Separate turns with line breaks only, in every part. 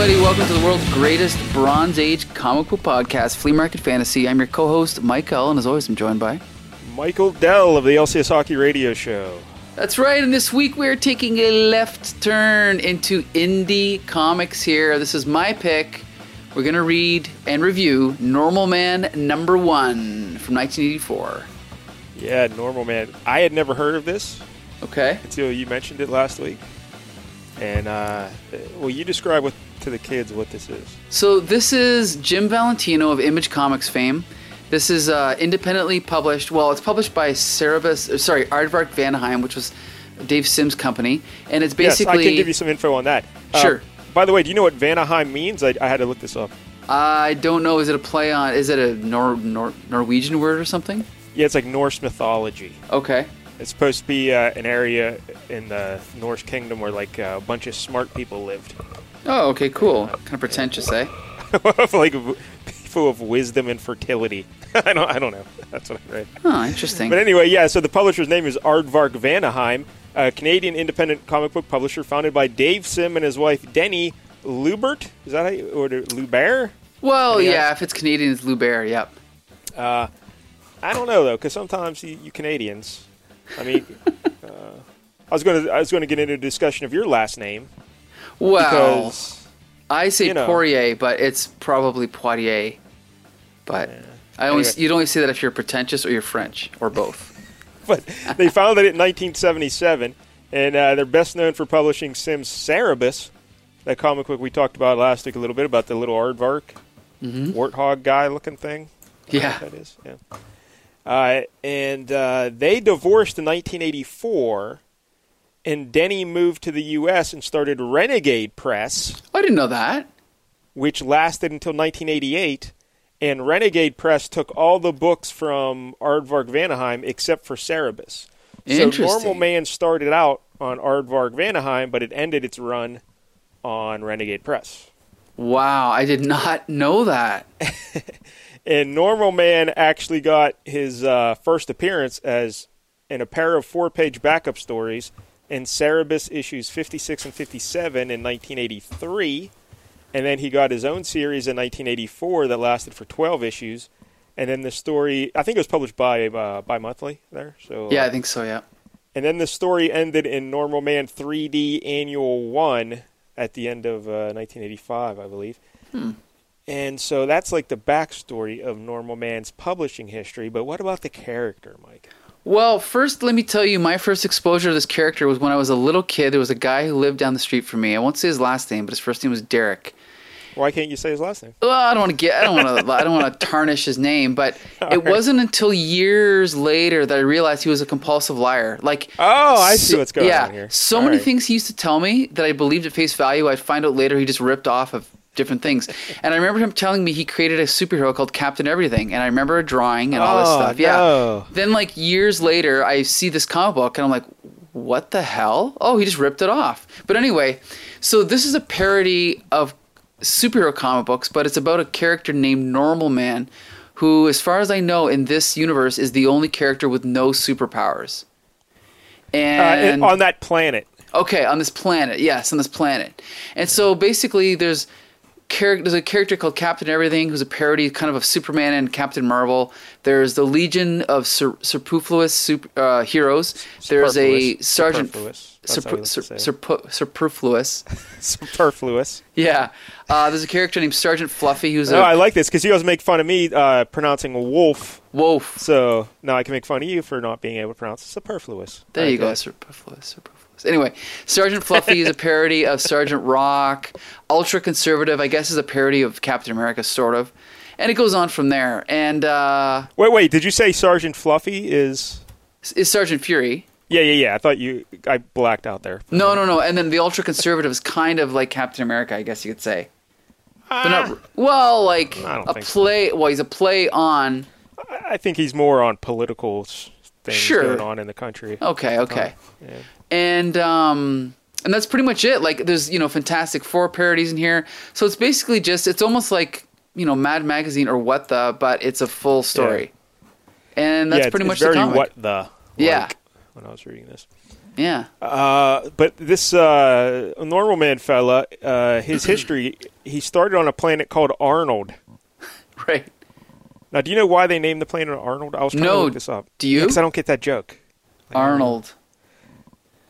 everybody. Welcome to the world's greatest Bronze Age comic book podcast, Flea Market Fantasy. I'm your co-host, Mike L, and as always, I'm joined by.
Michael Dell of the LCS Hockey Radio Show.
That's right, and this week we're taking a left turn into indie comics here. This is my pick. We're going to read and review Normal Man number one from 1984.
Yeah, Normal Man. I had never heard of this
Okay.
until you mentioned it last week. And, uh, well, you describe what, to the kids what this is.
So this is Jim Valentino of Image Comics fame. This is uh, independently published. Well, it's published by Cerebus, uh, sorry, Aardvark Vanaheim, which was Dave Sims' company, and it's basically.
yes, I can give you some info on that. Uh,
Sure.
by the way, do you know what Vanaheim means? I, I had to look this up.
I don't know. Is it a play on? Is it a Nor- Nor- Norwegian word or something?
Yeah, it's like Norse mythology.
Okay.
It's supposed to be uh, an area in the Norse kingdom where like uh, a bunch of smart people lived,
Oh, okay, cool. Kind of pretentious, eh?
like people of wisdom and fertility. I don't, I don't know. That's what I read.
Oh, interesting.
But anyway, yeah. So the publisher's name is Aardvark Vanaheim, a Canadian independent comic book publisher founded by Dave Sim and his wife Deni Loubert. Is that how you, or Lubert?
well,
Yeah.
yeah, if it's Canadian, it's Lubert. Yep.
I don't know though, because sometimes you, you Canadians. I mean, uh, I was going to I was going to get into a discussion of your last name
Well,
because
I say
you know.
Poirier, but it's probably Poitier. But I only
Anyway.
you'd only say that if you're pretentious or you're French or both.
but they founded it in 1977, and uh, they're best known for publishing Sims Cerebus, that comic book we talked about last week a little bit about the little aardvark, warthog guy looking thing.
Yeah.
that is. Yeah. Uh, and uh, they divorced in 1984, and Deni moved to the U.S. and started Renegade Press,
I didn't know that.
which lasted until 1988. And Renegade Press took all the books from Aardvark Vanaheim except for Cerebus. So Normal Man started out on Aardvark Vanaheim, but it ended its run on Renegade Press.
Wow, I did not know that.
And Normal Man actually got his uh, first appearance as in a pair of four-page backup stories in Cerebus issues 56 and 57 in 1983, and then he got his own series in 1984 that lasted for 12 issues, and then the story I think it was published by uh, by monthly there. So
Yeah,
uh,
I think so. Yeah.
and then the story ended in Normal Man 3D Annual One at the end of uh, 1985, I believe. And so that's like the backstory of Normal Man's publishing history. But what about the character, Mike?
Well, first, let me tell you, my first exposure to this character was when I was a little kid. There was a guy who lived down the street from me. I won't say his last name, but his first name was Derek.
Why can't you say his last name?
Well, I don't want to get, I don't want to, I don't want to tarnish his name, but it wasn't until years later that I realized he was a compulsive liar. Like,
Oh, I see
so-
what's going
yeah,
on here.
so
All
many
right.
things he used to tell me that I believed at face value. I'd find out later he just ripped off of different things. And I remember him telling me he created a superhero called Captain Everything, and I remember a drawing and all this
Oh,
stuff. Yeah.
no.
Then like years later, I see this comic book, and I'm like, what the hell? Oh, he just ripped it off. But anyway, so this is a parody of superhero comic books, but it's about a character named Normal Man, who, as far as I know, in this universe, is the only character with no superpowers.
Uh,
And
on that planet.
Okay, on this planet. Yes, on this planet. And so basically, there's char- there's a character called Captain Everything, who's a parody kind of of Superman and Captain Marvel. There's the Legion of sur- superfluous super, uh, heroes. There's a Sergeant
Superfluous.
Super,
you
sur-
say it.
surpu- superfluous.
Superfluous.
Yeah. Uh, there's a character named Sergeant Fluffy, who's
Oh,
a
I like this because you always make fun of me uh, pronouncing wolf.
wolf.
So now I can make fun of you for not being able to pronounce superfluous.
There you go, superfluous, superfluous. Anyway, Sergeant Fluffy is a parody of Sergeant Rock. Ultra conservative, I guess, is a parody of Captain America, sort of. And it goes on from there. And uh,
Wait, wait. Did you say Sergeant Fluffy is?
is Sergeant Fury?
Yeah, yeah, yeah. I thought you. I blacked out there.
No, no, no. And then the ultra conservative is kind of like Captain America, I guess you could say. But not well, like a
think so.
play. Well, he's a play on.
I think he's more on political things
Sure.
going on in the country.
Okay, okay.
Yeah.
and um and that's pretty much it like there's you know fantastic four parodies in here so it's basically just it's almost like you know mad magazine or what the but it's a full story and that's
yeah,
pretty much
very
the comic
what the.
Yeah.
When I was reading this.
Yeah.
Uh, but this uh, normal man fella, uh, his history, he started on a planet called Arnold.
Right.
Now, do you know why they named the planet Arnold? I was trying to
No.
look this up.
Do you?
Because I don't get that joke.
Arnold.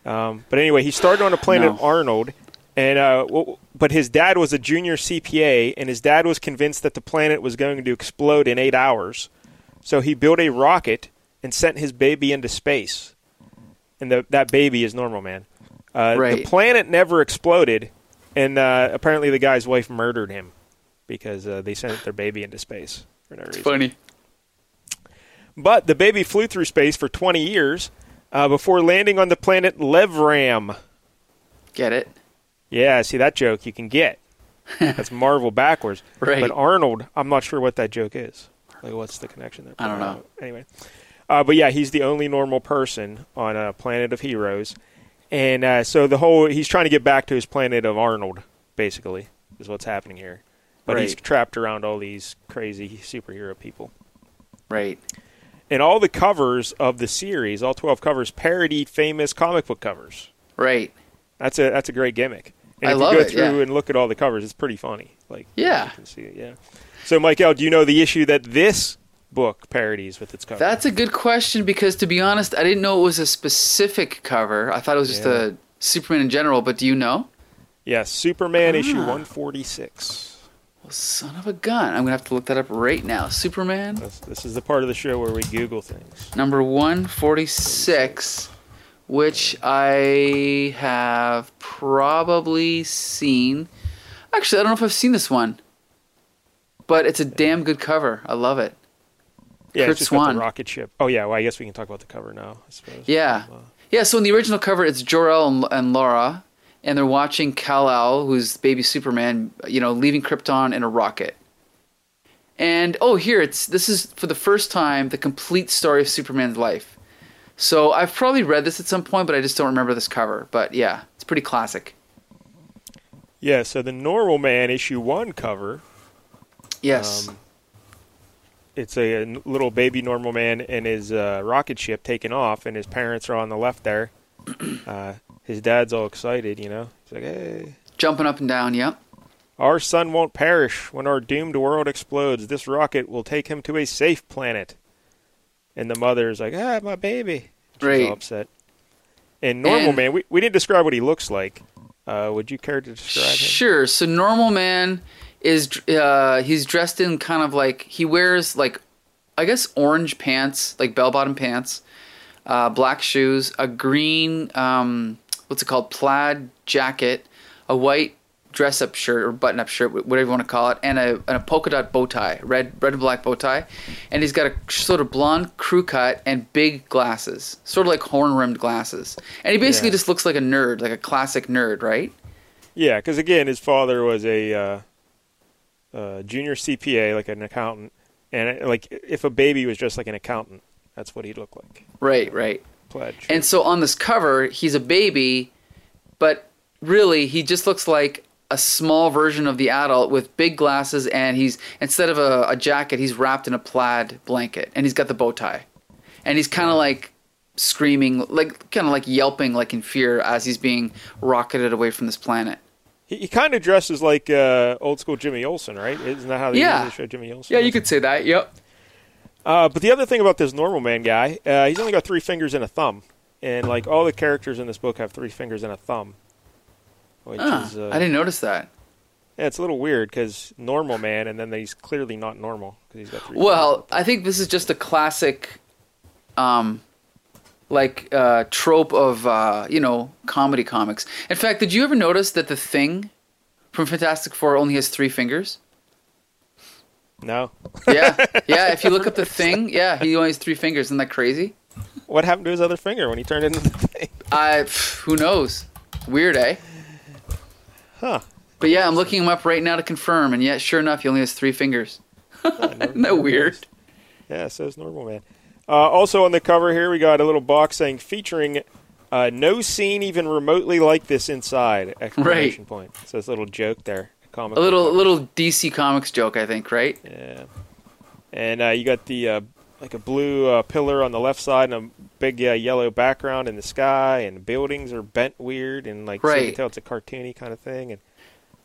Um, but anyway, he started on a planet
No.
Arnold, and uh, well, but his dad was a junior CPA, and his dad was convinced that the planet was going to explode in eight hours. So he built a rocket and sent his baby into space, and the, that baby is Normal Man. Uh, The planet never exploded, and uh, apparently the guy's wife murdered him because uh, they sent their baby into space for no reason.
Funny.
But the baby flew through space for 20 years uh, before landing on the planet Levram.
Get it?
Yeah, see that joke you can get. That's Marvel backwards.
Right.
But Arnold, I'm not sure what that joke is. Like, what's the connection there?
I don't know.
Anyway, uh, but yeah, he's the only normal person on a planet of heroes, and uh, so the whole he's trying to get back to his planet of Arnold. Basically, is what's happening here. But he's trapped around all these crazy superhero people.
Right.
And all the covers of the series, all 12 covers, parody famous comic book covers.
Right.
That's a that's a great gimmick. And
I
if
love
you go
it,
through
yeah.
and look at all the covers, it's pretty funny. Like
Yeah.
you can see it. Yeah. So, Michael, do you know the issue that this book parodies with its cover?
That's a good question because, to be honest, I didn't know it was a specific cover. I thought it was just
Yeah.
a Superman in general. But do you know?
yes, Superman issue
Ah.
146.
Well, son of a gun! I'm gonna have to look that up right now. Superman
This, this is the part of the show where we Google things.
number 146, which I have probably seen. Actually, I don't know if I've seen this one, but it's a damn good cover. I love it.
Yeah,
Curt
it's just got
Swan.
rocket ship. Oh yeah, well I guess we can talk about the cover now. I suppose.
Yeah.
Uh,
Yeah, so in the original cover, it's Jor-El and, and Laura, and they're watching Kal-El, who's baby Superman, you know, leaving Krypton in a rocket. And oh, here it's this is for the first time the complete story of Superman's life. So I've probably read this at some point, but I just don't remember this cover. But yeah, it's pretty classic.
yeah. So the Normal Man issue one cover.
Yes.
Um, it's a little baby normal man and his uh, rocket ship taking off, and his parents are on the left there. Uh, his dad's all excited, you know. He's like, "Hey,
Jumping up and down. Yep.
our son won't perish when our doomed world explodes. This rocket will take him to a safe planet." And the mother's like, "Ah, my baby." She's
Right.
upset. And normal
And-
man, we we didn't describe what he looks like. Uh, would you care to describe him?
Sure. So normal man is uh, he's dressed in kind of like he wears like I guess orange pants, like bell bottom pants, uh, black shoes, a green um, what's it called plaid jacket, a white dress up shirt or button up shirt, whatever you want to call it, and a, and a polka dot bow tie, red red and black bow tie, and he's got a sort of blonde crew cut and big glasses, sort of like horn rimmed glasses, and he basically
Yeah.
just looks like a nerd, like a classic nerd, right?
Yeah, because again, his father was a uh, uh, junior CPA, like an accountant, and like if a baby was just like an accountant, that's what he'd look like.
Right, right.
Pledge.
And so on this cover, he's a baby, but really he just looks like a small version of the adult with big glasses and he's instead of a, a jacket, he's wrapped in a plaid blanket and he's got the bow tie. And he's kind of like screaming, like kind of like yelping like in fear as he's being rocketed away from this planet.
he, he kind of dresses like uh, old school Jimmy Olsen, right? Isn't that how they
Yeah.
show Jimmy Olsen?
Yeah, you could say that. Yep.
Uh, but the other thing about this normal man guy, uh, he's only got three fingers and a thumb, and like all the characters in this book have three fingers and a thumb. Which
Ah,
is, uh,
I didn't notice that.
yeah, it's a little weird because normal man, and then he's clearly not normal because he's got three.
Well. I think this is just a classic, um, like uh, trope of uh, you know comedy comics. In fact, did you ever notice that the Thing from Fantastic Four only has three fingers?
No.
Yeah, yeah. If you look up the Thing, yeah, he only has three fingers. Isn't that crazy?
What happened to his other finger when he turned into the thing?
I who knows? Weird, eh?
Huh.
But yeah, I'm looking him up right now to confirm, and yet, sure enough, he only has three fingers. Isn't that weird?
Yeah, says normal man. Uh, also on the cover here, we got a little box saying featuring uh, no scene even remotely like this inside! Exclamation point. So it's a little joke there. Comic
A little, little DC Comics joke, I think, right?
Yeah. And uh, you got the uh, like a blue uh, pillar on the left side and a big uh, yellow background in the sky, and the buildings are bent weird, and like so you can tell it's a cartoony kind of thing. And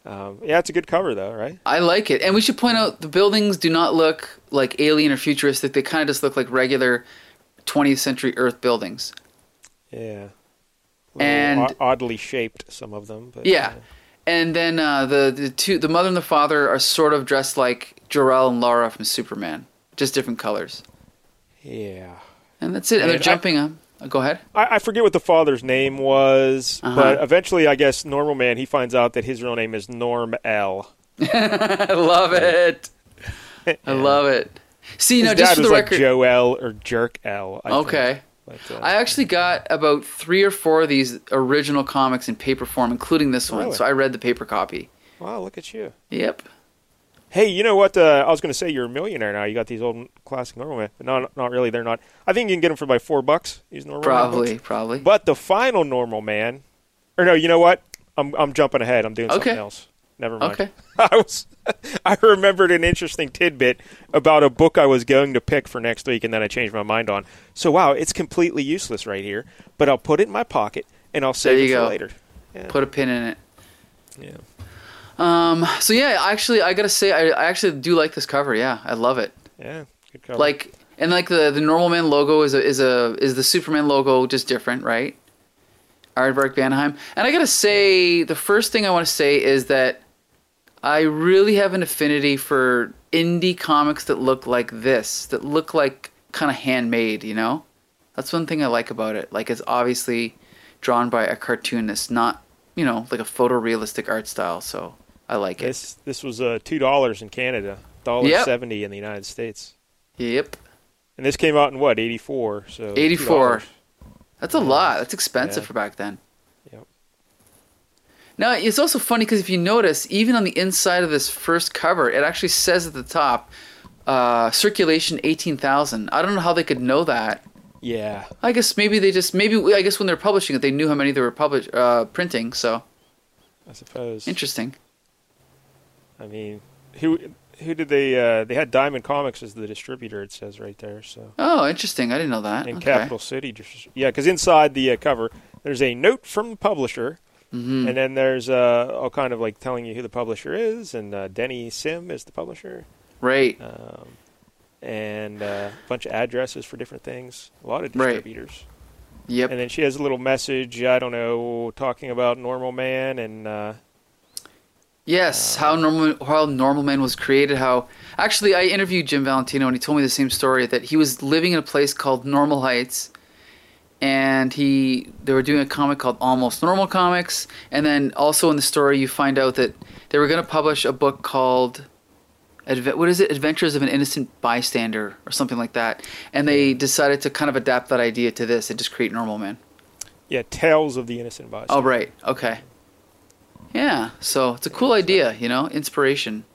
um, yeah, it's a good cover though, right?
I like it. And we should point out the buildings do not look like alien or futuristic. They kind of just look like regular 20th century Earth buildings.
Yeah.
And-
oddly shaped, some of them. But,
Yeah. And then uh, the the two the mother and the father are sort of dressed like Jor-El and Lara from Superman, just different colors.
yeah.
And that's it. And they're
And I-
jumping up. uh, Go ahead.
I, I forget what the father's name was,
Uh-huh.
but eventually, I guess Normal Man he finds out that his real name is Norm L.
I love it. I love it. See,
His
now
dad
just for
was
the
like
record.
Joe L or Jerk L. I think. But, uh,
I actually got about three or four of these original comics in paper form, including this one.
Really?
So I read the paper copy.
wow, look at you.
Yep.
Hey, you know what? Uh, I was going to say you're a millionaire now. You got these old classic Normal Man, but no, not really. They're not. I think you can get them for like four bucks. These Normal
Probably, probably.
But the final Normal Man, or no, you know what? I'm I'm jumping ahead. I'm doing something
Okay.
else. Never mind.
Okay.
I was I remembered an interesting tidbit about a book I was going to pick for next week, and then I changed my mind on. So wow, it's completely useless right here. But I'll put it in my pocket and I'll save
There
it
you
for
go.
later. Yeah.
Put a pin in it.
yeah.
Um. So yeah, actually, I gotta say, I, I actually do like this cover. Yeah, I love it.
Yeah. Good cover.
Like, and like the the normal man logo is a is a is the Superman logo, just different, right? Aardvark Vanaheim. And I gotta say, the first thing I want to say is that I really have an affinity for indie comics that look like this, that look like kind of handmade. You know, that's one thing I like about it. Like, it's obviously drawn by a cartoonist, not you know like a photorealistic art style. So I like it.
this this was uh, two dollars in Canada, dollar
Yep.
seventy in the United States,
Yep.
and this came out in what eighty four. So
84.
$2.
That's a lot. That's expensive
Yeah.
for back then.
Yep.
Now, it's also funny because if you notice, even on the inside of this first cover, it actually says at the top, uh, circulation 18,000. I don't know how they could know that.
Yeah.
I guess maybe they just, maybe, I guess when they're publishing it, they knew how many they were publish, uh, printing, so
I suppose.
interesting.
I mean, who who did they? Uh, they had Diamond Comics as the distributor. It says right there. So
Oh, interesting. I didn't know that.
in
Okay.
Capital City, yeah, because inside the uh, cover there's a note from the publisher,
hmm
and then there's uh, all kind of like telling you who the publisher is, and uh, Deni Sim is the publisher,
Right.
um, and uh, a bunch of addresses for different things. A lot of
Right.
distributors.
Yep.
And then she has a little message. I don't know, talking about Normal Man and. Uh,
Yes, how normal how Normal Man was created. How actually, I interviewed Jim Valentino, and he told me the same story that he was living in a place called Normal Heights, and he they were doing a comic called Almost Normal Comics, and then also in the story you find out that they were going to publish a book called. What is it? Adventures of an Innocent Bystander, or something like that. And they decided to kind of adapt that idea to this and just create Normal Man.
yeah, Tales of the Innocent Bystander.
Oh, right. Okay. Yeah. So it's a cool idea, you know, inspiration.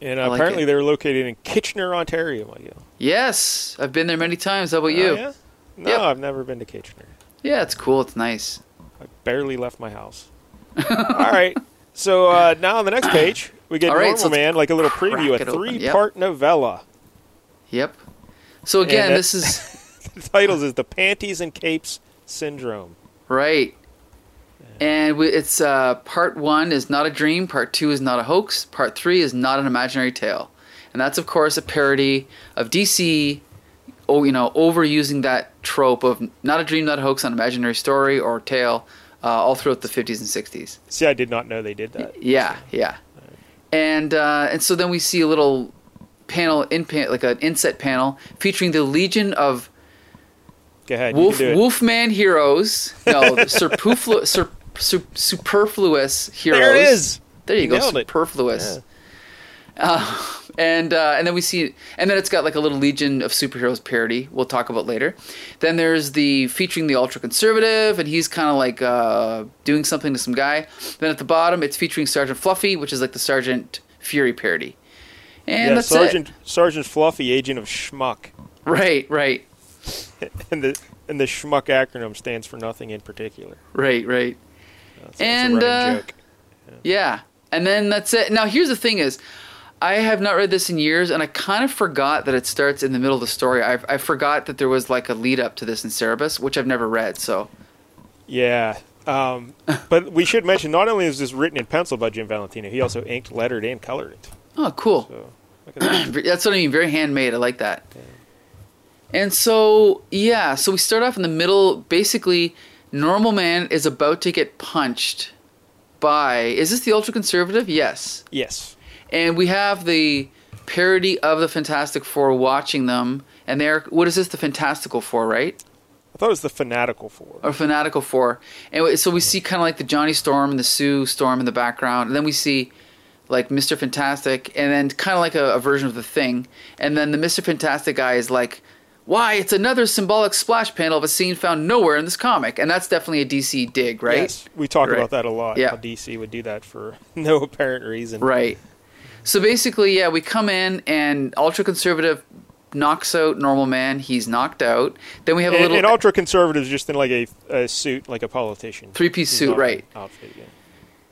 And uh,
like
apparently
it.
they were located in Kitchener, Ontario.
Yes, I've been there many times. How about you?
Oh, yeah? No,
Yep.
I've never been to Kitchener.
Yeah, it's cool. It's nice.
I barely left my house. All right. So uh, now on the next page, we get
All right,
Normal
so
Man, like a little preview, a
open. Yep.
three-part novella.
Yep. So again,
that-
this is
The titles is The Panties and Capes Syndrome.
right. And we, it's uh, part one is not a dream, part two is not a hoax, part three is not an imaginary tale, and that's of course a parody of DC. Oh, you know, overusing that trope of not a dream, not a hoax, an imaginary story or tale, uh, all throughout the 50s and 60s.
See, I did not know they did that.
Yeah, yeah. And uh, and so then we see a little panel in pan, like an inset panel featuring the Legion of
Go ahead.
Wolf
you can do it.
Wolfman heroes. No, superflu- sur, su- superfluous heroes.
There it is.
There you
You
go. Superfluous.
Yeah.
Uh, and uh, and then we see, and then it's got like a little Legion of Superheroes parody. We'll talk about later. Then there's the featuring the ultra conservative, and he's kind of like uh, doing something to some guy. Then at the bottom, it's featuring Sergeant Fluffy, which is like the Sergeant Fury parody. And
yeah,
that's
Sergeant
it.
Sergeant Fluffy, agent of Schmuck,
Right, right,
and the and the Schmuck acronym stands for nothing in particular.
right, right.
That's, that's
And,
a
uh,
joke.
Yeah, and then that's it. Now here's the thing: is I have not read this in years, and I kind of forgot that it starts in the middle of the story. I, I forgot that there was like a lead up to this in Cerebus, which I've never read. So
Yeah. Um, but we should mention not only is this written in pencil by Jim Valentino, he also inked, lettered, and colored it.
oh, cool.
So look at that.
That's what I mean. Very handmade. I like that. And so yeah, so we start off in the middle. Basically, normal man is about to get punched by. Is this the ultra conservative? Yes.
yes.
And we have the parody of the Fantastic Four watching them, and they're what is this? The Fantastical Four, right?
I thought it was the Fanatical Four.
Or Fanatical Four. And so we see kind of like the Johnny Storm and the Sue Storm in the background, and then we see like Mr. Fantastic, and then kind of like a, a version of the Thing, and then the Mr. Fantastic guy is like. Why, it's another symbolic splash panel of a scene found nowhere in this comic. And that's definitely a DC dig, right?
Yes, we talk
Right.
about that a lot.
Yeah.
How DC would do that for no apparent reason.
Right. So basically, yeah, we come in and ultra conservative knocks out normal man. He's knocked out. Then we have a
And,
little
and ultra conservatives just in like a, a suit, like a politician.
Three-piece suit, right.
Outfit, yeah.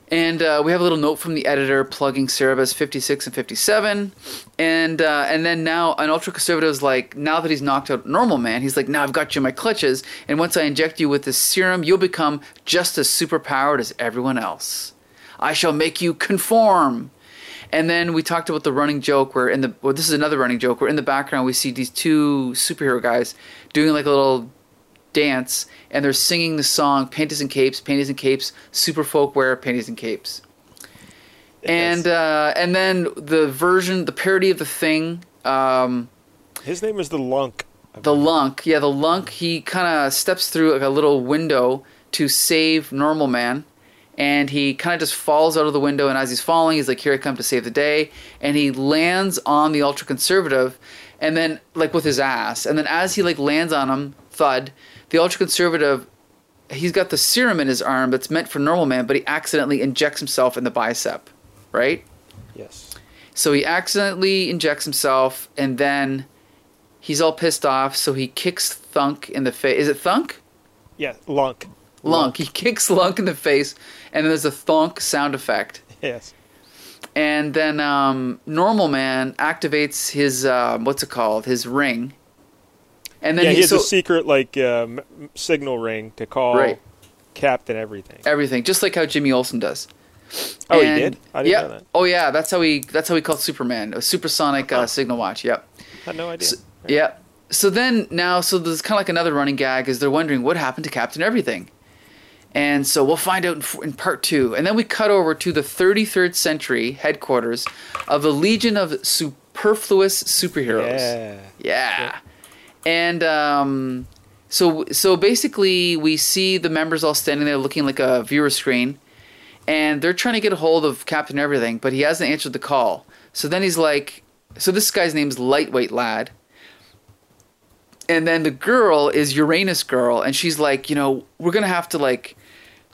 and uh, we have a little note from the editor plugging Cerebus 56 and 57. And uh, and then now an ultra conservative is like, now that he's knocked out normal man, he's like, now I've got you in my clutches. And once I inject you with this serum, you'll become just as superpowered as everyone else. I shall make you conform. And then we talked about the running joke where in the well, this is another running joke where in the background we see these two superhero guys doing like a little dance and they're singing the song Panties and Capes, Panties and Capes, Super Folkwear, Panties and Capes. And uh, and then the version, the parody of the thing, um,
His name is the Lunk.
the lunk, yeah, the lunk. He kind of steps through like a little window to save normal man, and he kind of just falls out of the window. And as he's falling, he's like, "Here I come to save the day," and he lands on the ultra conservative, and then like with his ass, and then as he like lands on him, thud, the ultra conservative. He's got the serum in his arm that's meant for normal man, but he accidentally injects himself in the bicep, right?
Yes.
So he accidentally injects himself, and then he's all pissed off. So he kicks Thunk in the face. Is it Thunk?
Yeah, Lunk.
Lunk. He kicks Lunk in the face, and there's a thunk sound effect.
Yes.
And then um, Normal Man activates his uh, what's it called? His ring. And then
yeah,
he,
he has
so,
a secret like um, signal ring to call
Right.
Captain Everything.
everything, just like how Jimmy Olsen does.
Oh, he did? I didn't
yeah.
know that.
Oh yeah, that's how he that's how he called Superman, a supersonic uh, signal watch. Yep.
I had no idea.
So, yeah. So then now, so there's kind of like another running gag is they're wondering what happened to Captain Everything. And so we'll find out in, in part two. And then we cut over to the 33rd century headquarters of the Legion of Superfluous Superheroes.
yeah.
Yeah. And um, so so basically, we see the members all standing there looking like a viewer screen, and they're trying to get a hold of Captain Everything, but he hasn't answered the call. So then he's like, so this guy's name's Lightweight Lad. And then the girl is Uranus Girl, and she's like, you know, we're gonna have to like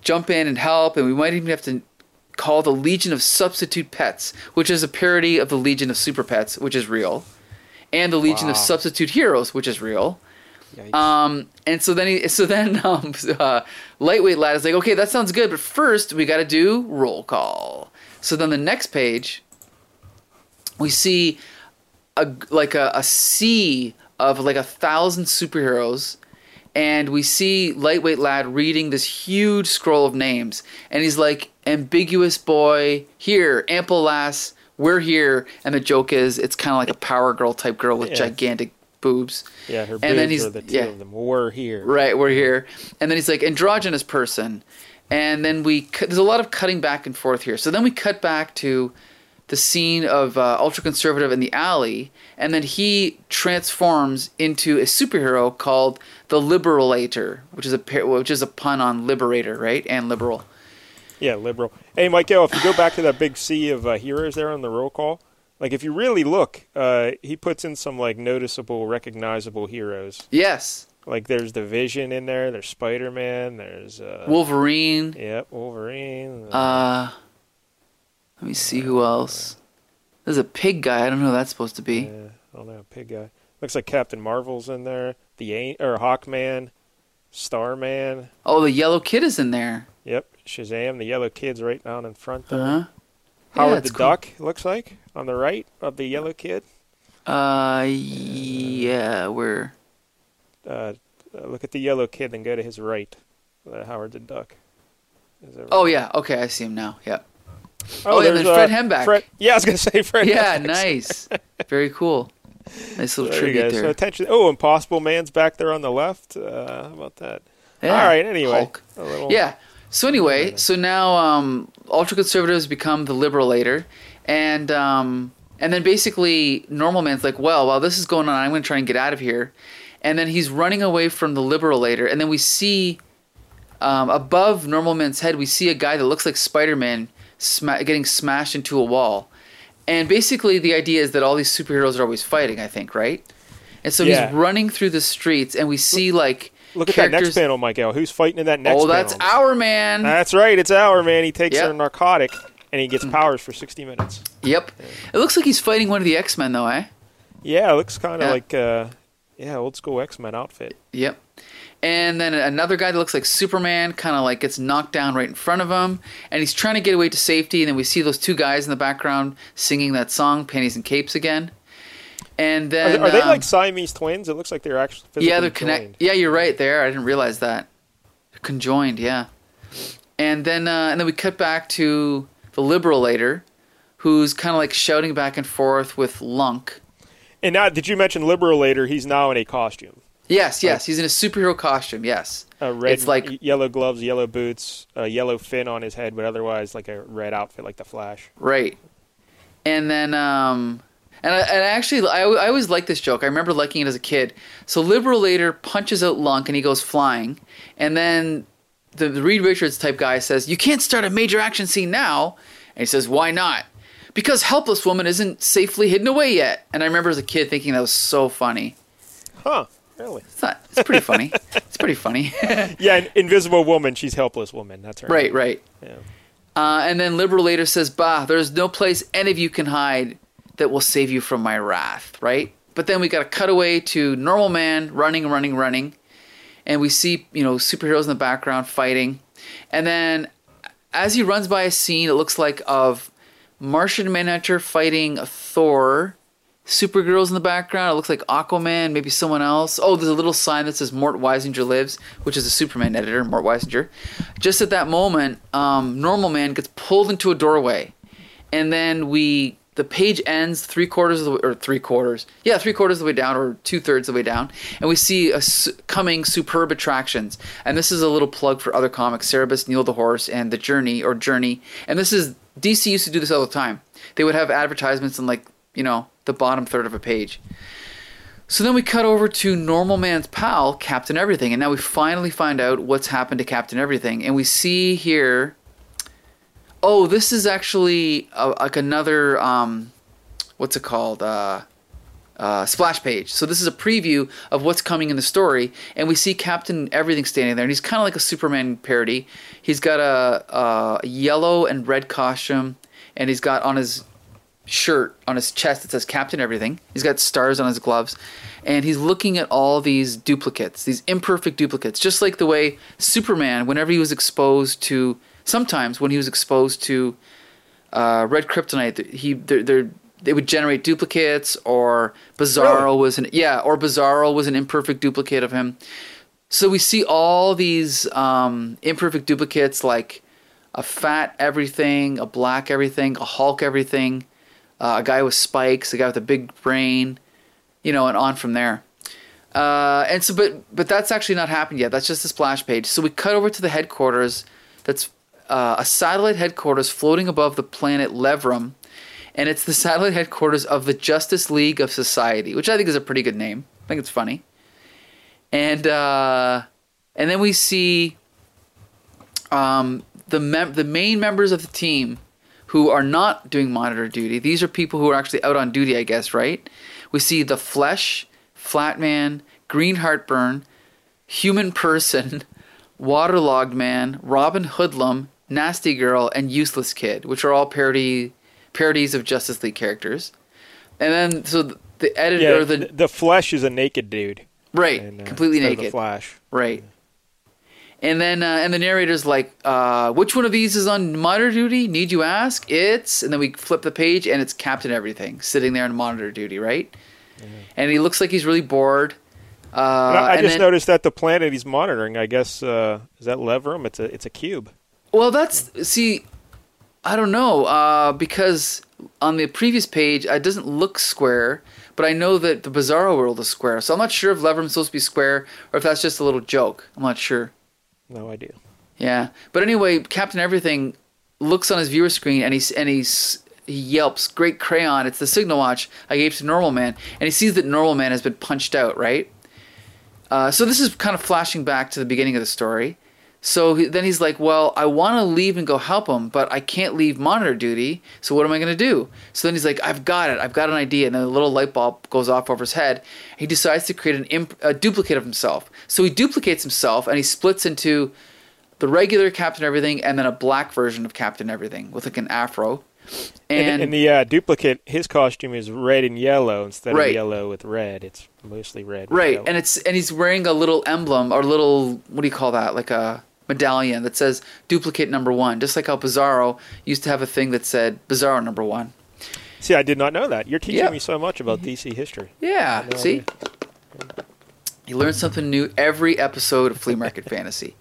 jump in and help, and we might even have to call the Legion of Substitute Pets, which is a parody of the Legion of Super Pets, which is real, and the Legion of Substitute Heroes, which is real. Um, and so then he, so then um, uh, lightweight lad is like, okay, that sounds good, but first we got to do roll call. So then the next page, we see a like a, a sea of like a thousand superheroes, and we see lightweight lad reading this huge scroll of names, and he's like, ambiguous boy here, ample lass, we're here, and the joke is it's kind of like a power girl type girl with gigantic boobs.
yeah, her
and
boobs
then he's-
are the two
yeah.
of them. We're here.
Right, we're here. And then he's like androgynous person. And then we cut, there's a lot of cutting back and forth here. So then we cut back to the scene of uh, ultra conservative in the alley, and then he transforms into a superhero called the Liberalator, which is a which is a pun on liberator, right? And liberal.
Yeah, liberal. Hey, Michael, if you go back to that big sea of uh, heroes there on the roll call, like if you really look, uh, he puts in some like noticeable, recognizable heroes.
Yes,
Like there's the Vision in there. There's Spider Man. There's uh,
Wolverine.
Yep, Wolverine.
Uh, let me see who else. There's a pig guy. I don't know who that's supposed to be.
yeah, I don't know, pig guy. Looks like Captain Marvel's in there. The or Hawkman, Starman.
Oh, the yellow kid is in there.
Yep, Shazam. The Yellow Kid's right down in front there.
Uh huh.
Howard
it's
the
cool.
Duck, looks like, on the right of the yellow kid.
Uh, yeah, we're
Uh, uh, look at the yellow kid, then go to his right. Uh, Howard the Duck. Is that right?
Oh yeah, okay, I see him now. Yeah. oh, yeah,
there's,
then Fred
uh,
Hembeck.
Fred, yeah, I was gonna say Fred.
Yeah,
Hembeck.
nice. Very cool. Nice little
There
tribute
go. So
there.
attention. Oh, Impossible Man's back there on the left. Uh, how about that?
Yeah,
All right. Anyway, little-
Yeah. So anyway, so now um, ultra conservatives become the liberator, and um, and then basically normal man's like, well, while this is going on, I'm going to try and get out of here, and then he's running away from the liberator, and then we see um, above normal man's head, we see a guy that looks like Spider-Man sma- getting smashed into a wall, and basically the idea is that all these superheroes are always fighting. I think, right? And so
Yeah.
he's running through the streets, and we see like
Look at that next panel, Michael. Who's fighting in that next?
Oh, that's
panel?
Hourman.
That's right. It's Hourman. He takes
Yep.
A narcotic and he gets powers for 60 minutes.
Yep. It looks like he's fighting one of the X Men, though, eh?
Yeah, it looks kind of
Yeah.
like uh, yeah, old school X Men outfit.
Yep. And then another guy that looks like Superman kind of like gets knocked down right in front of him, and he's trying to get away to safety. And then we see those two guys in the background singing that song, "Panties and Capes" again. And
Are,
then
they- are they
um,
like Siamese twins? It looks like they're actually
yeah, they're
joined.
connect. Yeah, you're right there. I didn't realize that. They're conjoined, yeah. And then uh, and then we cut back to the liberal later, who's kind of like shouting back and forth with Lunk.
And now, did you mention liberal later? He's now in a costume.
Yes, yes, he's in a superhero costume. Yes,
A red,
It's like-
yellow gloves, yellow boots, a yellow fin on his head, but otherwise like a red outfit, like the Flash.
right. And then, um, and I, and actually, I, I always liked this joke. I remember liking it as a kid. So Liberator punches out Lunk and he goes flying, and then the, the Reed Richards type guy says, "You can't start a major action scene now," and he says, "Why not?" Because helpless woman isn't safely hidden away yet. And I remember as a kid thinking that was so funny.
Huh? Really?
It's not. It's pretty funny. it's pretty funny.
Yeah, an invisible woman. She's helpless woman. That's her.
right, right.
Yeah.
Uh, and then Liberator says, Bah, there's no place any of you can hide that will save you from my wrath, right? But then we got a cutaway to normal man running, running, running. And we see, you know, superheroes in the background fighting. And then as he runs by a scene, it looks like of Martian Manhunter fighting Thor. Supergirl's in the background. It looks like Aquaman, maybe someone else. Oh, there's a little sign that says Mort Weisinger lives, which is a Superman editor, Mort Weisinger. Just at that moment, um, Normal Man gets pulled into a doorway, and then we the page ends three quarters of the or three quarters, yeah, three quarters of the way down, or two thirds of the way down, and we see a su- coming superb attractions. And this is a little plug for other comics: Cerebus, Neil the Horse, and The Journey or Journey. And this is DC used to do this all the time. They would have advertisements in like you know the bottom third of a page. So then we cut over to Normal Man's pal, Captain Everything, and now we finally find out what's happened to Captain Everything, and we see here. Oh, this is actually uh like another um, what's it called? Uh, uh, splash page. So this is a preview of what's coming in the story, and we see Captain Everything standing there, and he's kind of like a Superman parody. He's got a, a yellow and red costume, and he's got on his shirt on his chest that says Captain Everything. He's got stars on his gloves, and he's looking at all these duplicates, these imperfect duplicates, just like the way Superman, whenever he was exposed to, sometimes when he was exposed to uh, red kryptonite, he they're, they're they would generate duplicates, or Bizarro
Really?
was an yeah, or Bizarro was an imperfect duplicate of him. So we see all these um, imperfect duplicates, like a fat everything, a black everything, a Hulk everything, uh, a guy with spikes, a guy with a big brain, you know, and on from there. Uh, and so, but but that's actually not happened yet. That's just a splash page. So we cut over to the headquarters. That's uh, a satellite headquarters floating above the planet Levram, and it's the satellite headquarters of the Justice League of Society, which I think is a pretty good name. I think it's funny. And uh, and then we see um, the mem- the main members of the team who are not doing monitor duty. These are people who are actually out on duty, I guess, right? We see the Flesh, Flatman, Green Heartburn, Human Person, Waterlogged Man, Robin Hoodlum, Nasty Girl, and Useless Kid, which are all parody parodies of Justice League characters. And then so the- editor,
Yeah, the,
the
Flesh is a naked dude.
right,
and, uh,
completely naked,
The Flash.
right. And then uh, and the narrator's like, uh, which one of these is on monitor duty? Need you ask? It's and then we flip the page and it's Captain Everything sitting there on monitor duty, right? And he looks like he's really bored. Uh,
I, I
and
just
then-
noticed that the planet he's monitoring, I guess, uh, is that Leverum? It's a it's a cube.
Well, that's see, I don't know uh, because on the previous page it doesn't look square, but I know that the Bizarro world is square, so I'm not sure if Leverum's supposed to be square or if that's just a little joke. I'm not sure.
No idea.
Yeah, but anyway, Captain Everything looks on his viewer screen and he's and he's he yelps, "Great crayon! It's the signal watch I gave to Normal Man," and he sees that Normal Man has been punched out. Right. Uh, so this is kind of flashing back to the beginning of the story. So he, then he's like, "Well, I want to leave and go help him, but I can't leave monitor duty. So what am I going to do?" So then he's like, "I've got it. I've got an idea." And then a little light bulb goes off over his head. He decides to create an imp- a duplicate of himself. So he duplicates himself and he splits into the regular Captain Everything and then a black version of Captain Everything with like an afro.
And, the uh, duplicate, his costume is red and yellow instead
Right.
of yellow with red. It's mostly red.
right,
yellow.
and it's and he's wearing a little emblem or little what do you call that? Like a medallion that says duplicate number one, just like how Bizarro used to have a thing that said Bizarro number one.
See, I did not know that. You're teaching
Yeah.
me so much about DC history.
Yeah, see. You learn something new every episode of Flea Market Fantasy.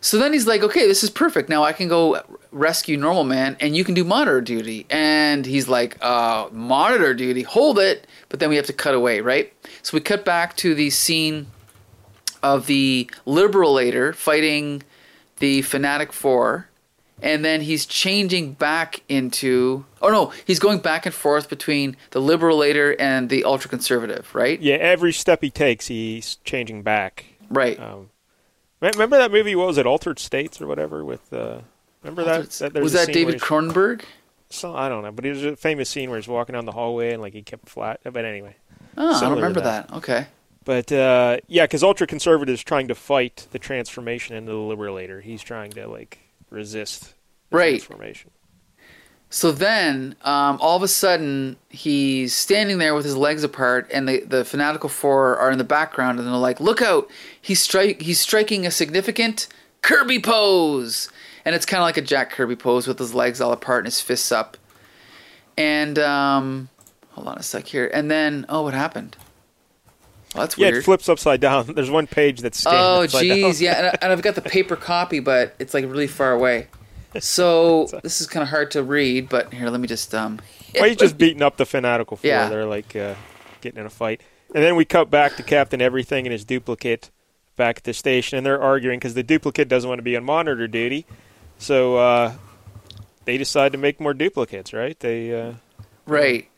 So then he's like, okay, this is perfect. Now I can go rescue Normal Man, and you can do monitor duty. And he's like, uh, monitor duty, hold it. But then we have to cut away, right? So we cut back to the scene of the Liberator fighting the Fanatic Four. And then he's changing back into. Oh no, he's going back and forth between the Liberator and the Ultra Conservative, right?
Yeah, every step he takes, he's changing back.
Right.
Um, remember that movie? What was it? Altered States or whatever? With uh, remember that? that
was that David Cronenberg?
So, I don't know, but there's a famous scene where he's walking down the hallway and like he kept flat. But anyway,
Oh, I don't remember
that.
that. Okay.
but uh, yeah, because ultra conservatives trying to fight the transformation into the liberator. He's trying to like resist
Right.
transformation.
So then, um, all of a sudden, he's standing there with his legs apart, and the, the fanatical four are in the background, and they're like, "Look out! He's strike he's striking a significant Kirby pose." And it's kind of like a Jack Kirby pose with his legs all apart and his fists up. And um, hold on a sec here. And then, oh, what happened? Oh, that's
Yeah, it flips upside down. There's one page that's
Oh, jeez, yeah, and, I, and I've got the paper copy, but it's like really far away. So this is kind of hard to read. But here, let me just um.
Well, he's just beating up the fanatical four.
Yeah.
They're like uh, getting in a fight, and then we cut back to Captain Everything and his duplicate back at the station, and they're arguing because the duplicate doesn't want to be on monitor duty, so uh, they decide to make more duplicates. Right? They uh,
Right.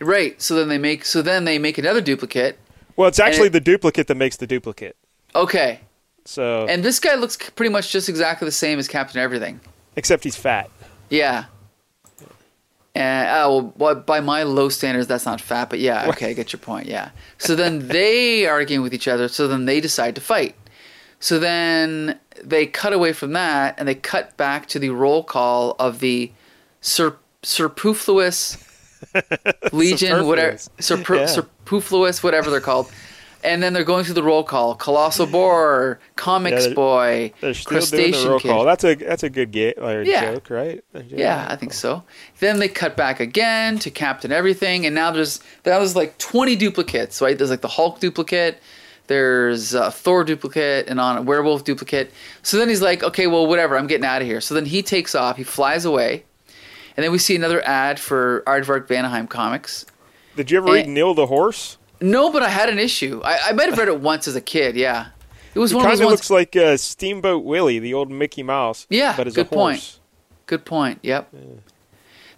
Right. So then they make so then they make another duplicate.
Well, it's actually
it-
the duplicate that makes the duplicate.
Okay.
So
And this guy looks pretty much just exactly the same as Captain Everything.
except he's fat.
Yeah. And oh, well, by my low standards, that's not fat, but yeah, okay, I get your point. Yeah. So then they are arguing with each other. So then they decide to fight. So then they cut away from that and they cut back to the roll call of the sur- superfluous legion, whatever,
Yeah.
Superfluous, whatever they're called. And then they're going through the roll call: Colossal Boar, Comics
Yeah, they're-
Boy,
They're still doing the
Crustacean
roll
Kid.
call. That's a that's a good ga- or
Yeah.
joke, right?
Yeah, I think so. Then they cut back again to Captain Everything, and now there's that was like 20 duplicates, right? There's like the Hulk duplicate, there's a Thor duplicate, and on a werewolf duplicate. So then he's like, okay, well, whatever, I'm getting out of here. So then he takes off, he flies away, and then we see another ad for Aardvark Vanaheim comics.
Did you ever read
Eh.
Neil the Horse?
No, but I had an issue. I, I might have read it once as a kid. Yeah, it was
He
one of those.
kind
of
looks like uh, Steamboat Willie, the old Mickey Mouse.
Yeah,
but as
good
a horse.
point. Good point. Yep.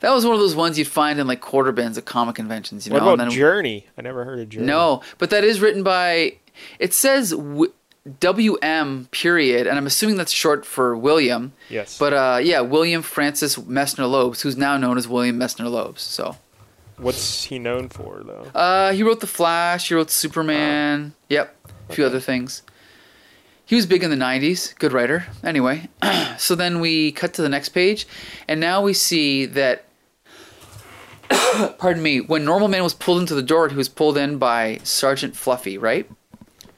That was one of those ones you'd find in like quarter bins at comic conventions. You
What
know,
about
and then
Journey? I never heard of Journey.
No, but that is written by. It says w- W.M. period, and I'm assuming that's short for William.
Yes.
But uh, yeah, William Francis Messner Loebs, who's now known as William Messner Loebs. So
What's he known for, though?
uh, he wrote The Flash. He wrote Superman. Yep, a few
Okay.
other things. He was big in the '90s. Good writer. Anyway, so then we cut to the next page, and now we see that. pardon me. When Normal Man was pulled into the door, he was pulled in by Sergeant Fluffy, right?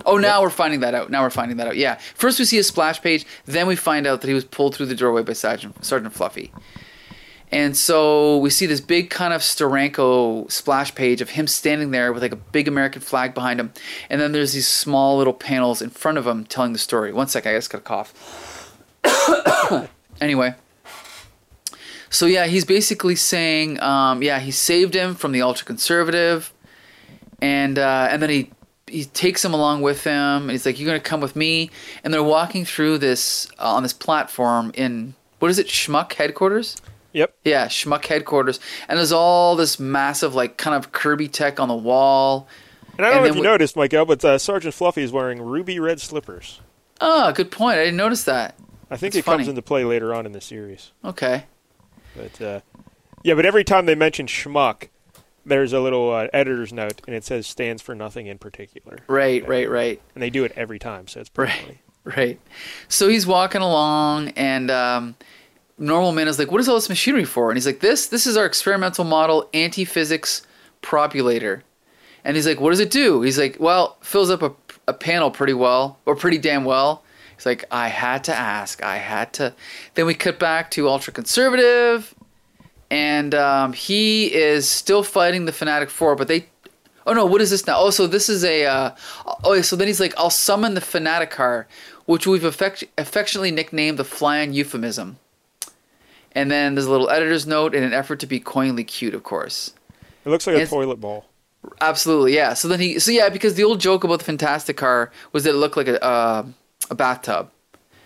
Oh, now we're finding that out. Now we're finding that out. Yeah. First we see a splash page, then we find out that he was pulled through the doorway by Sergeant, Sergeant Fluffy. And so we see this big kind of Steranko splash page of him standing there with like a big American flag behind him. And then there's these small little panels in front of him telling the story. One second, I just got a cough. anyway. So yeah, he's basically saying, um, yeah, he saved him from the ultra conservative, and uh, and then he he takes him along with him. And he's like, "You're gonna come with me," and they're walking through this uh, on this platform in what is it, Schmuck headquarters?
Yep.
Yeah, Schmuck headquarters, and there's all this massive like kind of Kirby tech on the wall.
And I don't
And
know if you
we-
noticed, Michael, but uh, Sergeant Fluffy is wearing ruby red slippers.
Oh, good point. I didn't notice that.
I think
That's
it comes into play later on in the series.
Okay.
But uh, yeah, but every time they mention schmuck, there's a little uh, editor's note, and it says stands for nothing in particular.
Right, right, right.
And they do it every time, so it's pretty
Right.
funny.
Right. So he's walking along, and um, Normal Man is like, "What is all this machinery for?" And he's like, "This, this is our experimental model anti-physics propulator." And he's like, "What does it do?" He's like, "Well, fills up a, a panel pretty well, or pretty damn well." He's like, "I had to ask. I had to." Then we cut back to ultra conservative, and um, he is still fighting the Fanatic Four, but they Oh no, what is this now? Oh, so this is a. Uh, oh, so then he's like, I'll summon the fanatic car, which we've affect- affectionately nicknamed the flying euphemism. And then there's a little editor's note in an effort to be coinly cute, of course.
It looks like a toilet bowl.
Absolutely, yeah. So then he, so yeah, because the old joke about the Fantastic Car was that it looked like a uh, a bathtub.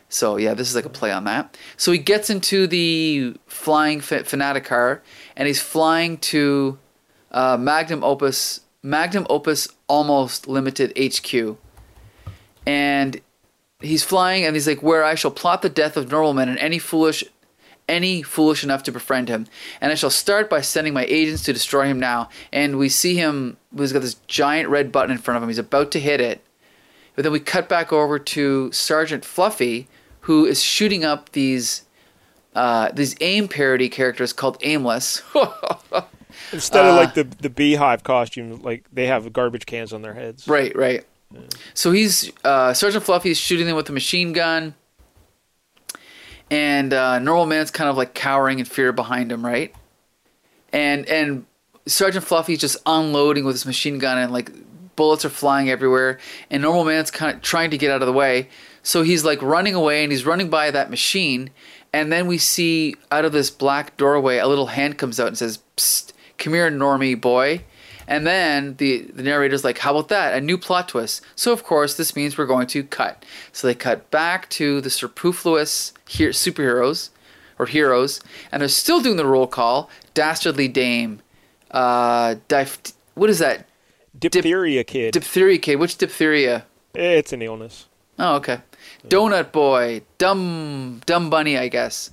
So yeah, this is like a play on that. So he gets into the flying fa- Fanatic car, and he's flying to uh, Magnum Opus Magnum Opus Almost Limited HQ, and he's flying, and he's like, "Where I shall plot the death of normal men and any foolish." Any foolish enough to befriend him, and I shall start by sending my agents to destroy him now. And we see him; he's got this giant red button in front of him. He's about to hit it, but then we cut back over to Sergeant Fluffy, who is shooting up these uh, these AIM parody characters called Aimless.
Instead
Uh,
of like the the beehive costume, like they have garbage cans on their heads.
right, right. So he's uh, Sergeant Fluffy is shooting them with a machine gun, and uh, Normal Man's kind of like cowering in fear behind him, right? And and Sergeant Fluffy's just unloading with his machine gun, and like bullets are flying everywhere. And Normal Man's kind of trying to get out of the way, so he's like running away, and he's running by that machine. And then we see out of this black doorway, a little hand comes out and says, Psst, "Come here, Normie boy." And then the, the narrator's like, How about that? A new plot twist. So, of course, this means we're going to cut. So, they cut back to the superfluous he- superheroes or heroes, and they're still doing the roll call. Dastardly Dame. Uh, dif- what is that?
Diphtheria kid.
Diphtheria kid. Which diphtheria?
it's an illness.
Oh, okay. Donut Boy, Dumb Dumb Bunny, I guess.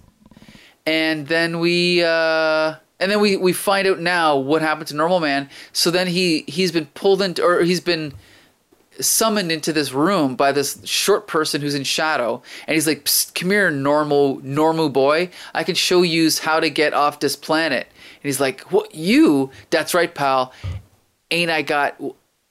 And then we uh and then we we find out now what happened to Normal Man. So then he he's been pulled into or he's been summoned into this room by this short person who's in shadow. And he's like come here normal normal boy. I can show you how to get off this planet. And he's like what you? That's right pal. Ain't i got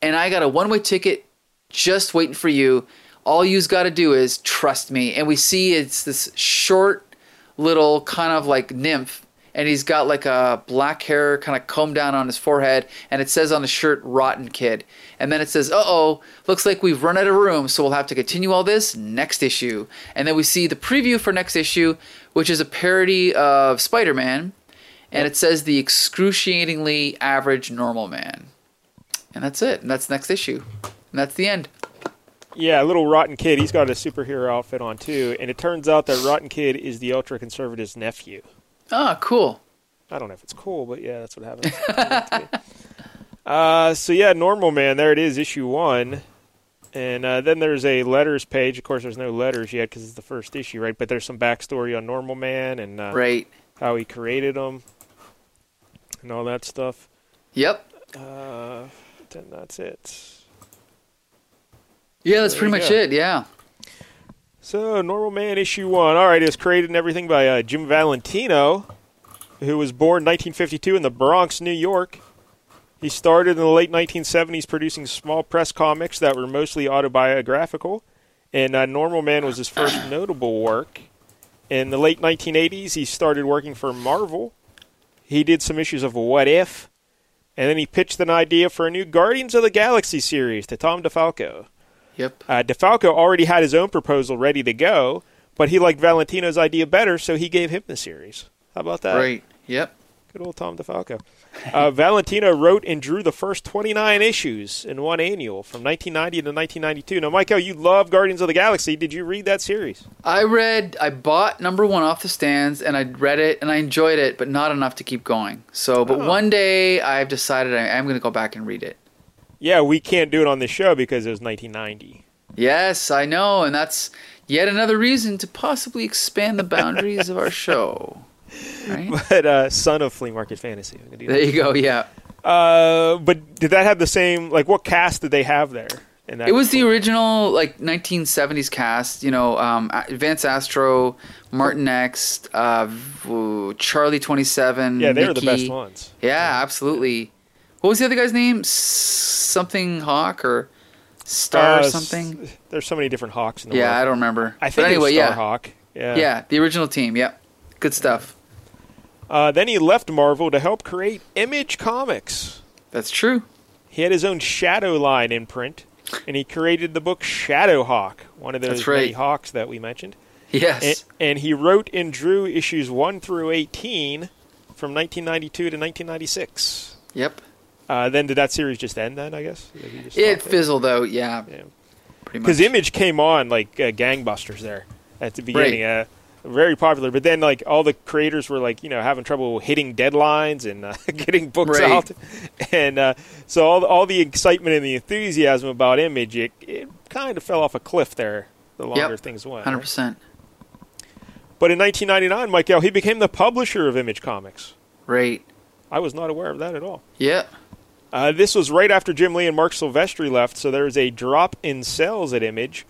and i got a one-way ticket just waiting for you. All you's got to do is trust me. And we see it's this short little kind of like nymph and he's got like a black hair kind of combed down on his forehead and it says on the shirt rotten kid. And then it says uh-oh looks like we've run out of room so we'll have to continue all this next issue. And then we see the preview for next issue which is a parody of spider-man and it says the excruciatingly average normal man. And that's it. And that's next issue. And that's the end.
Yeah, little Rotten Kid. He's got a superhero outfit on too, and it turns out that Rotten Kid is the ultra conservative's nephew.
Ah cool
I don't know if it's cool, but yeah, that's what happens. uh, so yeah, normal man. There it is, issue one, and uh, then there's a letters page. Of course, there's no letters yet because it's the first issue, right? But there's some backstory on normal man and uh,
right
how he created him and all that stuff.
yep
Uh, then that's it.
yeah that's
There
pretty much
go.
it yeah
So, Normal Man issue one. All right, it's created and everything by uh, Jim Valentino, who was born 1952 in the Bronx, New York. He started in the late 1970s producing small press comics that were mostly autobiographical, and uh, Normal Man was his first notable work. In the late 1980s, he started working for Marvel. He did some issues of What If, and then he pitched an idea for a new Guardians of the Galaxy series to Tom DeFalco.
Yep.
Uh, DeFalco already had his own proposal ready to go, but he liked Valentino's idea better, so he gave him the series. How about that?
Right. Yep.
Good old Tom DeFalco. Uh, Valentino wrote and drew the first 29 issues in one annual from 1990 to 1992. Now, Michael, you love Guardians of the Galaxy. Did you read that series?
I read, I bought number one off the stands, and I read it, and I enjoyed it, but not enough to keep going. So, but
Oh.
one day I've decided I am going to go back and read it.
Yeah, we can't do it on this show because it was 1990.
Yes, I know, and that's yet another reason to possibly expand the boundaries of our show. Right?
But uh, son of Flea Market Fantasy.
There you go. Yeah.
Uh, but did that have the same? Like, what cast did they have there? In that
it was the original like 1970s cast. You know, um, Vance Astro, Martinex, uh, Charlie 27.
Yeah, they were the best ones.
Yeah, absolutely. What was the other guy's name? S- something Hawk or Star
Uh,
or something?
There's so many different Hawks in the world.
Yeah, I don't remember.
I think
but anyway,
it was
yeah,
Starhawk. Yeah.
yeah, the original team. Yep, good stuff.
Uh, then he left Marvel to help create Image Comics.
That's true.
He had his own Shadow line imprint, and he created the book Shadow Hawk, one of those
That's
many
right.
hawks that we mentioned.
Yes.
And, and he wrote and drew issues 1 through 18 from 1992 to 1996.
yep.
Uh, then did that series just end then, I guess?
It fizzled out. Yeah.
Yeah.
Pretty much.
Because Image came on like uh, gangbusters there at the beginning. Uh, very popular, but then like all the creators were like you know having trouble hitting deadlines and uh, getting books
Right.
out, and uh, so all the, all the excitement and the enthusiasm about Image it, it kind of fell off a cliff there. The longer
Yep.
things went,
hundred percent.
but in 1999, Michael he became the publisher of Image Comics.
Right.
I was not aware of that at all.
Yeah.
Uh, this was right after Jim Lee and Marc Silvestri left, so there was a drop in sales at Image,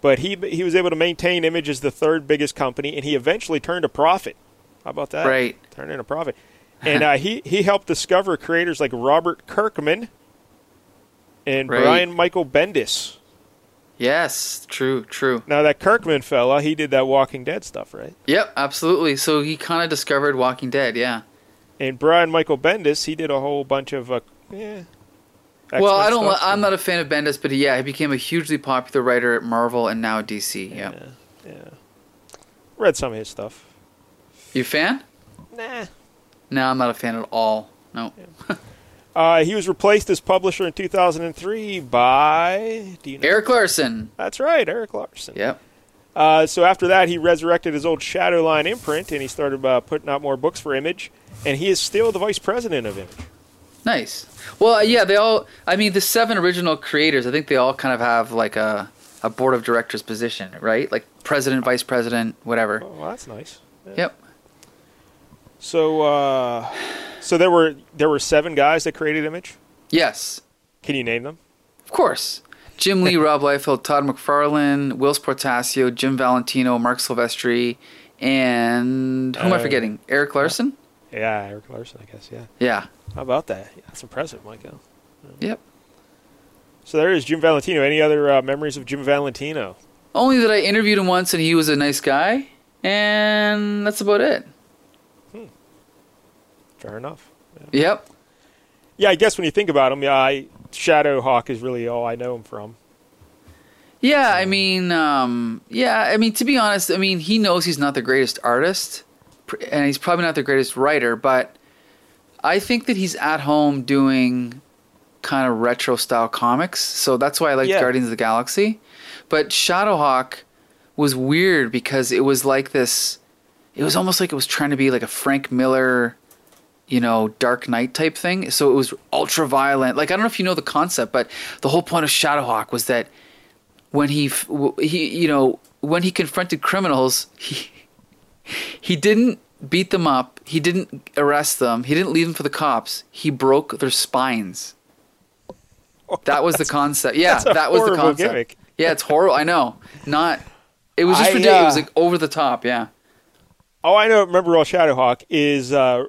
but he he was able to maintain Image as the third biggest company, and he eventually turned a profit. How about that?
Right.
Turned in a profit, and uh, he he helped discover creators like Robert Kirkman and
Right.
Brian Michael Bendis.
Yes. True. True.
Now that Kirkman fella, he did that Walking Dead stuff, right?
Yep. Absolutely. So he kind of discovered Walking Dead. Yeah.
And Brian Michael Bendis, he did a whole bunch of uh, yeah.
well, I
X-Men
don't.
stuff.
I'm not a fan of Bendis, but yeah, he became a hugely popular writer at Marvel and now DC. Yeah.
Yeah, yeah. Read some of his stuff.
You a fan?
Nah.
No, I'm not a fan at all. No.
Uh, he was replaced as publisher in 2003 by you know?
Erik Larsen.
That's right, Erik Larsen.
Yep.
Uh, so after that, he resurrected his old Shadowline imprint, and he started uh, putting out more books for Image. And he is still the vice president of Image.
Nice. Well, uh, yeah, they all. I mean, the seven original creators. I think they all kind of have like a a board of directors position, right? Like president, vice president, whatever.
Oh, well, that's nice.
Yep.
So, uh, so there were there were seven guys that created Image.
Yes,
Can you name them?
of course. Jim Lee, Rob Liefeld, Todd McFarlane, Whilce Portacio, Jim Valentino, Marc Silvestri, and who am I
Uh,
forgetting? Erik Larsen.
Yeah, Erik Larsen, I guess. Yeah.
Yeah.
How about that? Yeah, that's impressive, Michael.
Yep.
So there is Jim Valentino. Any other uh, memories of Jim Valentino?
Only that I interviewed him once and he was a nice guy, and that's about it.
Fair enough.
Yep.
Yeah, I guess when you think about him, yeah, I, Shadowhawk is really all I know him from.
Yeah, I mean, um, yeah, I mean, to be honest, I mean, he knows he's not the greatest artist, and he's probably not the greatest writer, but I think that he's at home doing kind of retro style comics, so that's why I like
Yeah.
Guardians of the Galaxy. But Shadowhawk was weird because it was like this. It was almost like it was trying to be like a Frank Miller, you know, Dark Knight type thing. So it was ultra violent. Like I don't know if you know the concept, but the whole point of Shadowhawk was that when he he you know when he confronted criminals, he he didn't beat them up. He didn't arrest them. He didn't leave them for the cops. He broke their spines. That was the concept. Yeah, that was the concept.
gimmick.
Yeah, it's horrible. I know. Not. It was just
I,
ridiculous. It was
uh,
like over the top. Yeah.
All I know, remember all Shadowhawk is uh,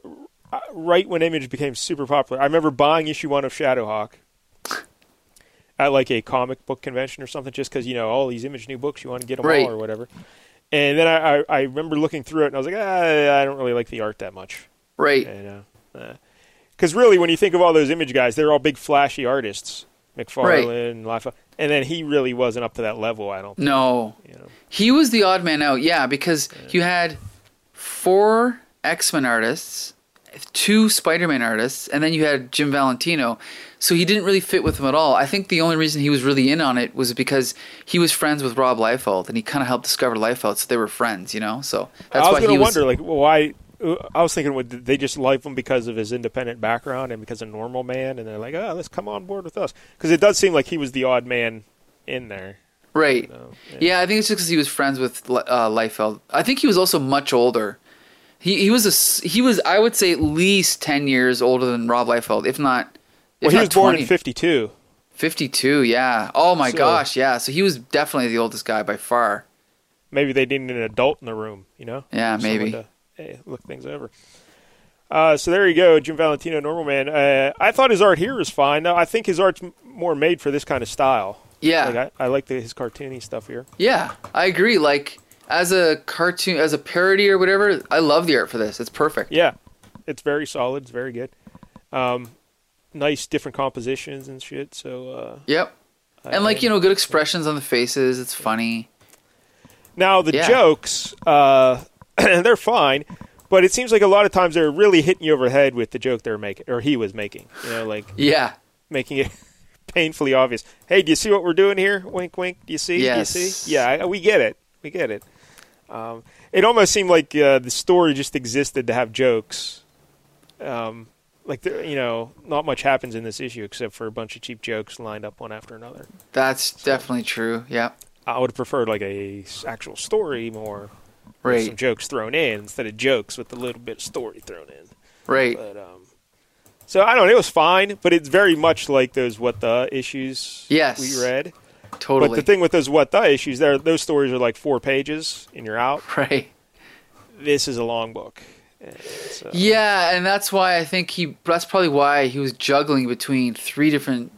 uh, right when Image became super popular. I remember buying issue one of Shadowhawk at like a comic book convention or something, just because you know all these Image new books, you want to get them
Right.
all or whatever. And then I, I, I remember looking through it and I was like, ah, I don't really like the art that much.
Right.
Because really, when you think of all those Image guys, they're all big flashy artists, McFarlane, Liefeld, and then he really wasn't up to that level. I don't. think,
No.
You know.
He was the odd man out, yeah, because you had four X Men artists, two Spider Man artists, and then you had Jim Valentino. So he didn't really fit with them at all. I think the only reason he was really in on it was because he was friends with Rob Liefeld, and he kind of helped discover Liefeld, so they were friends, you know. So that's
I was going to
was.
wonder, like, why. uh, I was thinking, would they just like him because of his independent background and because of normal man, and they're like, oh, let's come on board with us, because it does seem like he was the odd man in there.
Right.
So,
Yeah, I think it's just because he was friends with uh, Liefeld. I think he was also much older. He he was a he was I would say at least ten years older than Rob Liefeld, if not.
Well, he was born
20.
in '52.
52, yeah. Oh my
So-
gosh, yeah. So he was definitely the oldest guy by far.
Maybe they needed an adult in the room, you know?
Yeah,
Someone
maybe.
to, hey, look things over. Uh, so there you go, Jim Valentino, Normal Man. Uh, I thought his art here was fine. Now, I think his art's more made for this kind of style.
Yeah.
Like I, I like the, his cartoony stuff here.
yeah, I agree. Like as a cartoon, as a parody or whatever, I love the art for this. It's perfect.
Yeah, it's very solid. It's very good. Um, nice different compositions and shit. So uh,
Yep. And like, you know, good expressions on the faces. It's funny.
now the
Yeah.
jokes, uh, they're fine, but it seems like a lot of times they're really hitting you over the head with the joke they're making, or he was making. You know, like
Yeah.
making it painfully obvious. Hey, do you see what we're doing here? Wink, wink. Do you see?
Yes.
Do you see? Yeah, I, we get it. We get it. Um, it almost seemed like uh, the story just existed to have jokes. Um, like there, you know, not much happens in this issue except for a bunch of cheap jokes lined up one after another.
That's definitely true. Yeah.
I would have preferred like a actual story more, with
Right.
some jokes thrown in instead of jokes with a little bit of story thrown in.
Right.
But um, so I don't know. It was fine, but it's very much like those what the issues
Yes.
we read.
Totally.
But the thing with those what the issues, there those stories are like four pages and you're out.
right.
This is a long book. So-
Yeah, and that's why I think he. That's probably why he was juggling between three different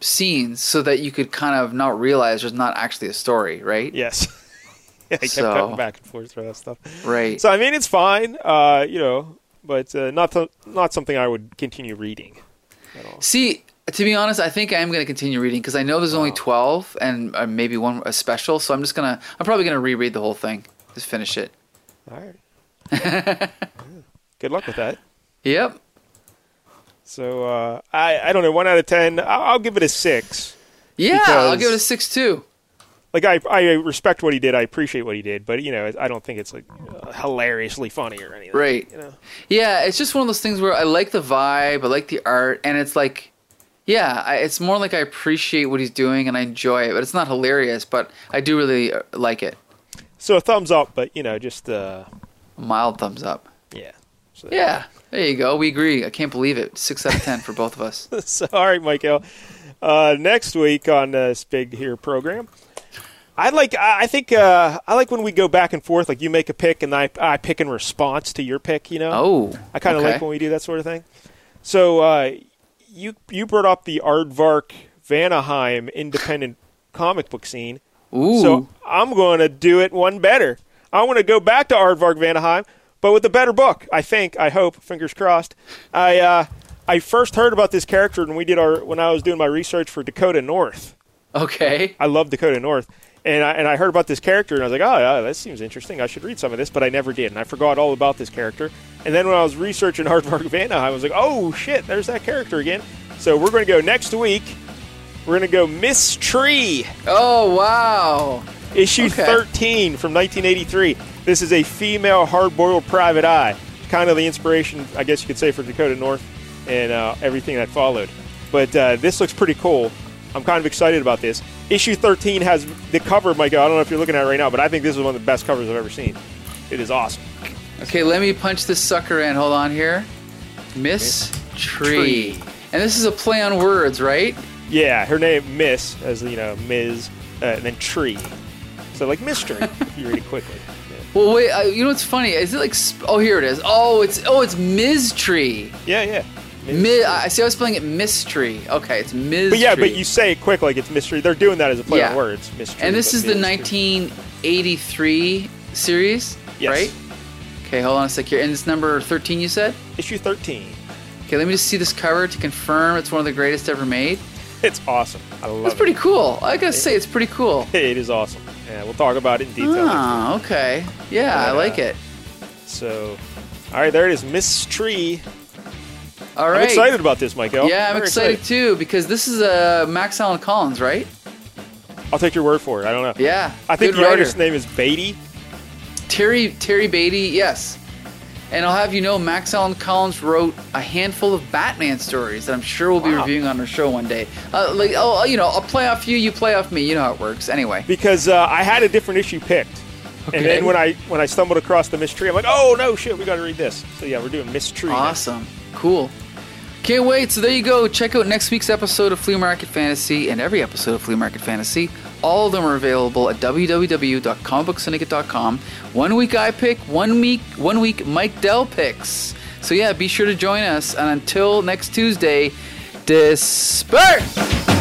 scenes, so that you could kind of not realize there's not actually a story, right?
Yes. yeah, I kept
So-
back and forth through that stuff.
Right.
So I mean, it's fine, uh, you know, but uh, not th- not something I would continue reading at all.
See, to be honest, I think I am going to continue reading because I know there's only twelve and uh, maybe one a special. So I'm just gonna. I'm probably gonna reread the whole thing, just finish it.
All right. Good luck with that.
Yep.
So uh, I I don't know, one out of ten. I'll, I'll give it a six.
Yeah, I'll give it a six too.
Like I I respect what he did. I appreciate what he did, but you know I don't think it's like uh, hilariously funny or anything.
Right.
You know.
Yeah, it's just one of those things where I like the vibe, I like the art, and it's like, yeah, I, it's more like I appreciate what he's doing and I enjoy it, but it's not hilarious, but I do really uh, like it.
So a thumbs up, but you know just uh,
A mild thumbs up.
yeah. So,
Yeah, there you go. We agree. I can't believe it. Six out of ten for both of us.
so, all right, Michael. Uh, next week on this big here program, I like. I I think uh, I like when we go back and forth. Like you make a pick, and I I pick in response to your pick. You know.
Oh,
I kind of
okay.
like when we do that sort of thing. So uh, you you brought up the Aardvark Vanaheim independent comic book scene.
Ooh,
So I'm going to do it one better. I want to go back to Aardvark Vanaheim, but with a better book. I think. I hope. Fingers crossed. I uh, I first heard about this character when we did our when I was doing my research for Dakota North.
okay.
I love Dakota North. And I, and I heard about this character, and I was like, oh, yeah, that seems interesting. I should read some of this, but I never did. And I forgot all about this character. And then when I was researching Aardvark Vanaheim, I was like, oh, shit, there's that character again. So we're going to go next week. We're going to go Miss Tree,
Oh wow.
issue
Okay.
13 from 1983. This is a female hard-boiled private eye. Kind of the inspiration, I guess you could say, for Dakota North and uh, everything that followed. But uh, this looks pretty cool. I'm kind of excited about this. Issue 13 has the cover, Mike. I don't know if you're looking at it right now, but I think this is one of the best covers I've ever seen. It is awesome.
Okay, let me punch this sucker in. Hold on here. Miss Tree.
Tree.
And this is a play on words, right?
Yeah, her name Miss, as you know, Ms. Uh, and then Tree. So like mystery, if you read it quickly.
Well, wait. Uh, you know what's funny? Is it like? Sp- oh, here it is. Oh, it's oh, it's Ms. Tree.
Yeah, yeah.
Mi- I see. I was spelling it mystery. Okay, it's Ms.
But yeah, but you say it quick like it's mystery. They're doing that as a play
Yeah.
on words. Mystery.
And this is the
mystery.
1983 series,
Yes.
right? Okay, hold on a sec here. And it's number 13, you said?
issue 13.
Okay, let me just see this cover to confirm it's one of the greatest ever made.
It's awesome. I love
It's
it.
pretty cool. I gotta say, it's pretty cool.
It is awesome. Yeah, we'll talk about it in detail.
Ah, okay. Yeah, I like
uh,
it.
So, all right, there it is. Miss Tree.
All right.
I'm excited about this, Michael.
Yeah, I'm
Very
excited, too because this is uh, Max Allan Collins, right?
I'll take your word for it. I don't know.
Yeah.
I think the
writer.
artist's name is Beatty.
Terry Terry Beatty, yes. And I'll have you know, Max Allan Collins wrote a handful of Batman stories that I'm sure we'll be
Wow.
reviewing on our show one day. Uh, like, oh, you know, I'll play off you, you play off me. You know how it works. Anyway,
because uh, I had a different issue picked.
Okay.
And then when I when I stumbled across the mystery, I'm like, oh no, shit, we got to read this. So yeah, we're doing mystery. Tree. now.
awesome, cool. Can't wait. So there you go. Check out next week's episode of Flea Market Fantasy and every episode of Flea Market Fantasy. All of them are available at www.comicbooksyndicate.com. One week I pick, one week one week Mike Dell picks. So yeah, be sure to join us. And until next Tuesday, disperse.